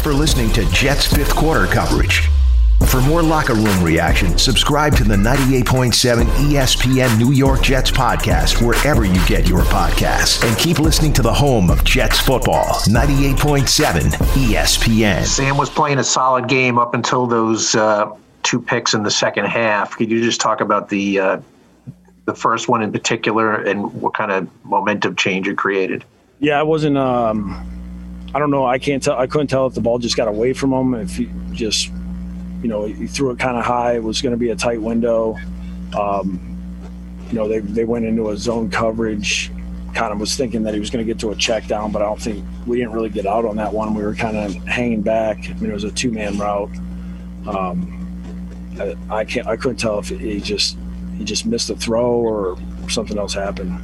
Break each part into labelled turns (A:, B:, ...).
A: Thanks for listening to Jets fifth quarter coverage. For more locker room reaction, subscribe to the 98.7 ESPN New York Jets podcast wherever you get your podcasts. And keep listening to the home of Jets football, 98.7 ESPN.
B: Sam was playing a solid game up until those uh, two picks in the second half. Could you just talk about the uh, the first one in particular and what kind of momentum change it created?
C: Yeah, I wasn't. Um, I don't know. I can't tell. I couldn't tell if the ball just got away from him. If he just, you know, he threw it kind of high. It was going to be a tight window. Um, you know, they they went into a zone coverage. Kind of was thinking that he was going to get to a check down, but I don't think we didn't really get out on that one. We were kind of hanging back. I mean, it was a two man route. Um, I, I can't. I couldn't tell if he just he just missed a throw or something else happened.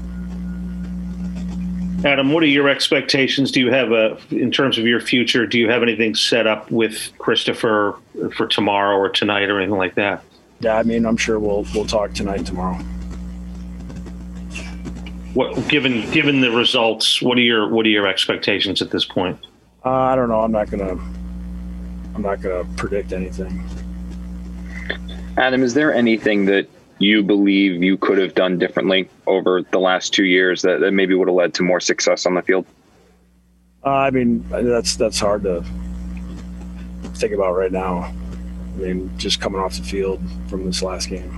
D: Adam, what are your expectations? Do you have a, in terms of your future, do you have anything set up with Christopher for tomorrow or tonight or anything like that?
C: Yeah, I mean, I'm sure we'll we'll talk tonight, tomorrow.
D: What, given given the results, what are your what are your expectations at this point?
C: Uh, I don't know. I'm not gonna I'm not gonna predict anything.
E: Adam, is there anything that you believe you could have done differently over the last two years that, that maybe would have led to more success on the field?
C: Uh, I mean, that's that's hard to think about right now. I mean, just coming off the field from this last game.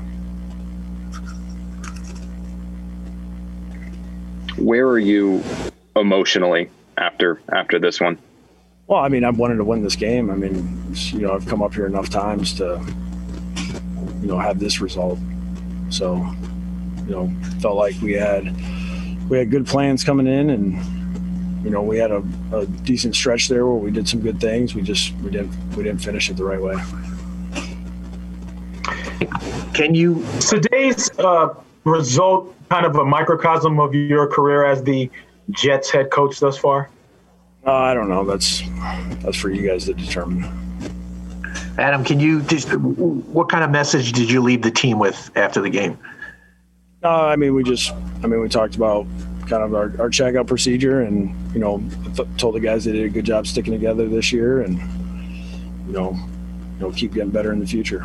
E: Where are you emotionally after after this one?
C: Well, I mean, I wanted to win this game. I mean, you know, I've come up here enough times to, you know, have this result. So, you know, felt like we had we had good plans coming in, and you know, we had a, a decent stretch there where we did some good things. We just we didn't we didn't finish it the right way.
B: Can you
F: today's uh, result kind of a microcosm of your career as the Jets head coach thus far?
C: Uh, I don't know. That's that's for you guys to determine.
B: Adam, can you just what kind of message did you leave the team with after the game?
C: No, uh, I mean we just I mean we talked about kind of our, our checkout procedure and you know th- told the guys they did a good job sticking together this year and you know you know keep getting better in the future.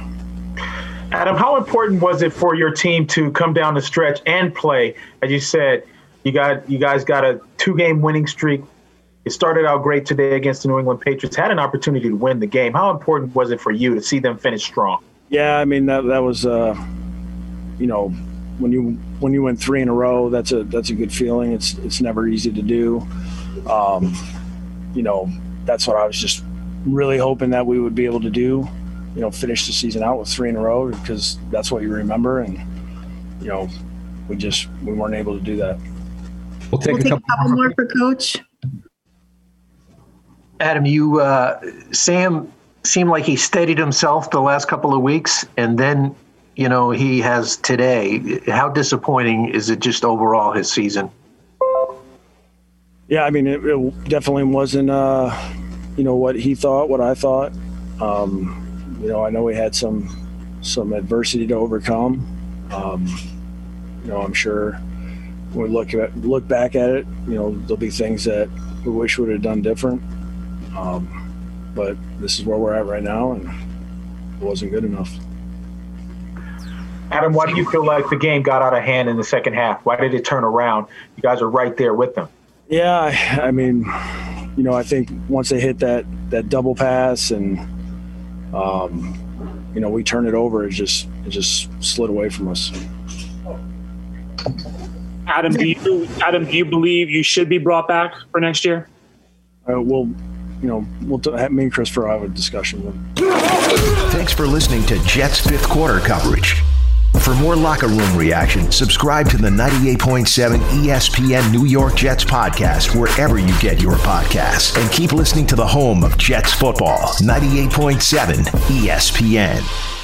F: Adam, how important was it for your team to come down the stretch and play? As you said, you got you guys got a two game winning streak it started out great today against the New England Patriots. Had an opportunity to win the game. How important was it for you to see them finish strong?
C: Yeah, I mean that that was, uh, you know, when you when you win three in a row, that's a that's a good feeling. It's it's never easy to do. Um, you know, that's what I was just really hoping that we would be able to do. You know, finish the season out with three in a row because that's what you remember, and you know, we just we weren't able to do that.
G: We'll take, we'll a, couple a couple more for Coach.
B: Adam, you uh, Sam seemed like he steadied himself the last couple of weeks, and then you know he has today. How disappointing is it just overall his season?
C: Yeah, I mean it, it definitely wasn't uh, you know what he thought, what I thought. Um, you know, I know we had some some adversity to overcome. Um, you know, I'm sure when we look at look back at it, you know, there'll be things that we wish we would have done different. Um, but this is where we're at right now, and it wasn't good enough.
F: Adam, why do you feel like the game got out of hand in the second half? Why did it turn around? You guys are right there with them.
C: Yeah, I mean, you know, I think once they hit that that double pass and, um, you know, we turned it over, it just it just slid away from us.
H: Adam, do you Adam, do you believe you should be brought back for next year?
C: Uh, well, you know, we'll t- me and Chris Christopher have a discussion with
A: Thanks for listening to Jets fifth quarter coverage. For more locker room reaction, subscribe to the 98.7 ESPN New York Jets podcast wherever you get your podcasts. And keep listening to the home of Jets football, 98.7 ESPN.